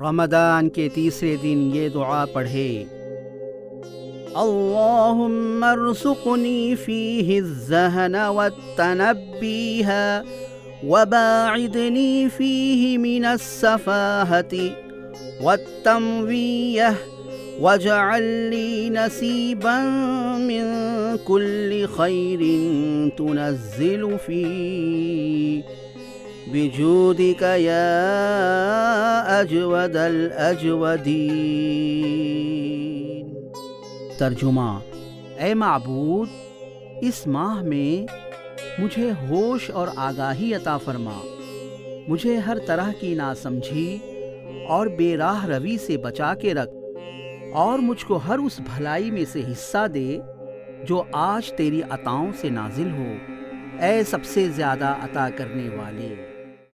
رمضان کے تیسرے دن یہ دعا پڑھے۔ اللهم ارزقني فيه الزهن والتنبيه وباعدني فيه من السفاهة والتمويه واجعل لي نصيبا من كل خير تنزل فيه بجودك يا أجود الأجودين ترجمہ، اے معبود، اس ماہ میں مجھے ہوش اور آگاہی عطا فرما۔ مجھے ہر طرح کی ناسمجھی اور بے راہ روی سے بچا کے رکھ۔ اور مجھ کو ہر اس بھلائی میں سے حصہ دے جو آج تیری عطاؤں سے نازل ہو۔ اے سب سے زیادہ عطا کرنے والے۔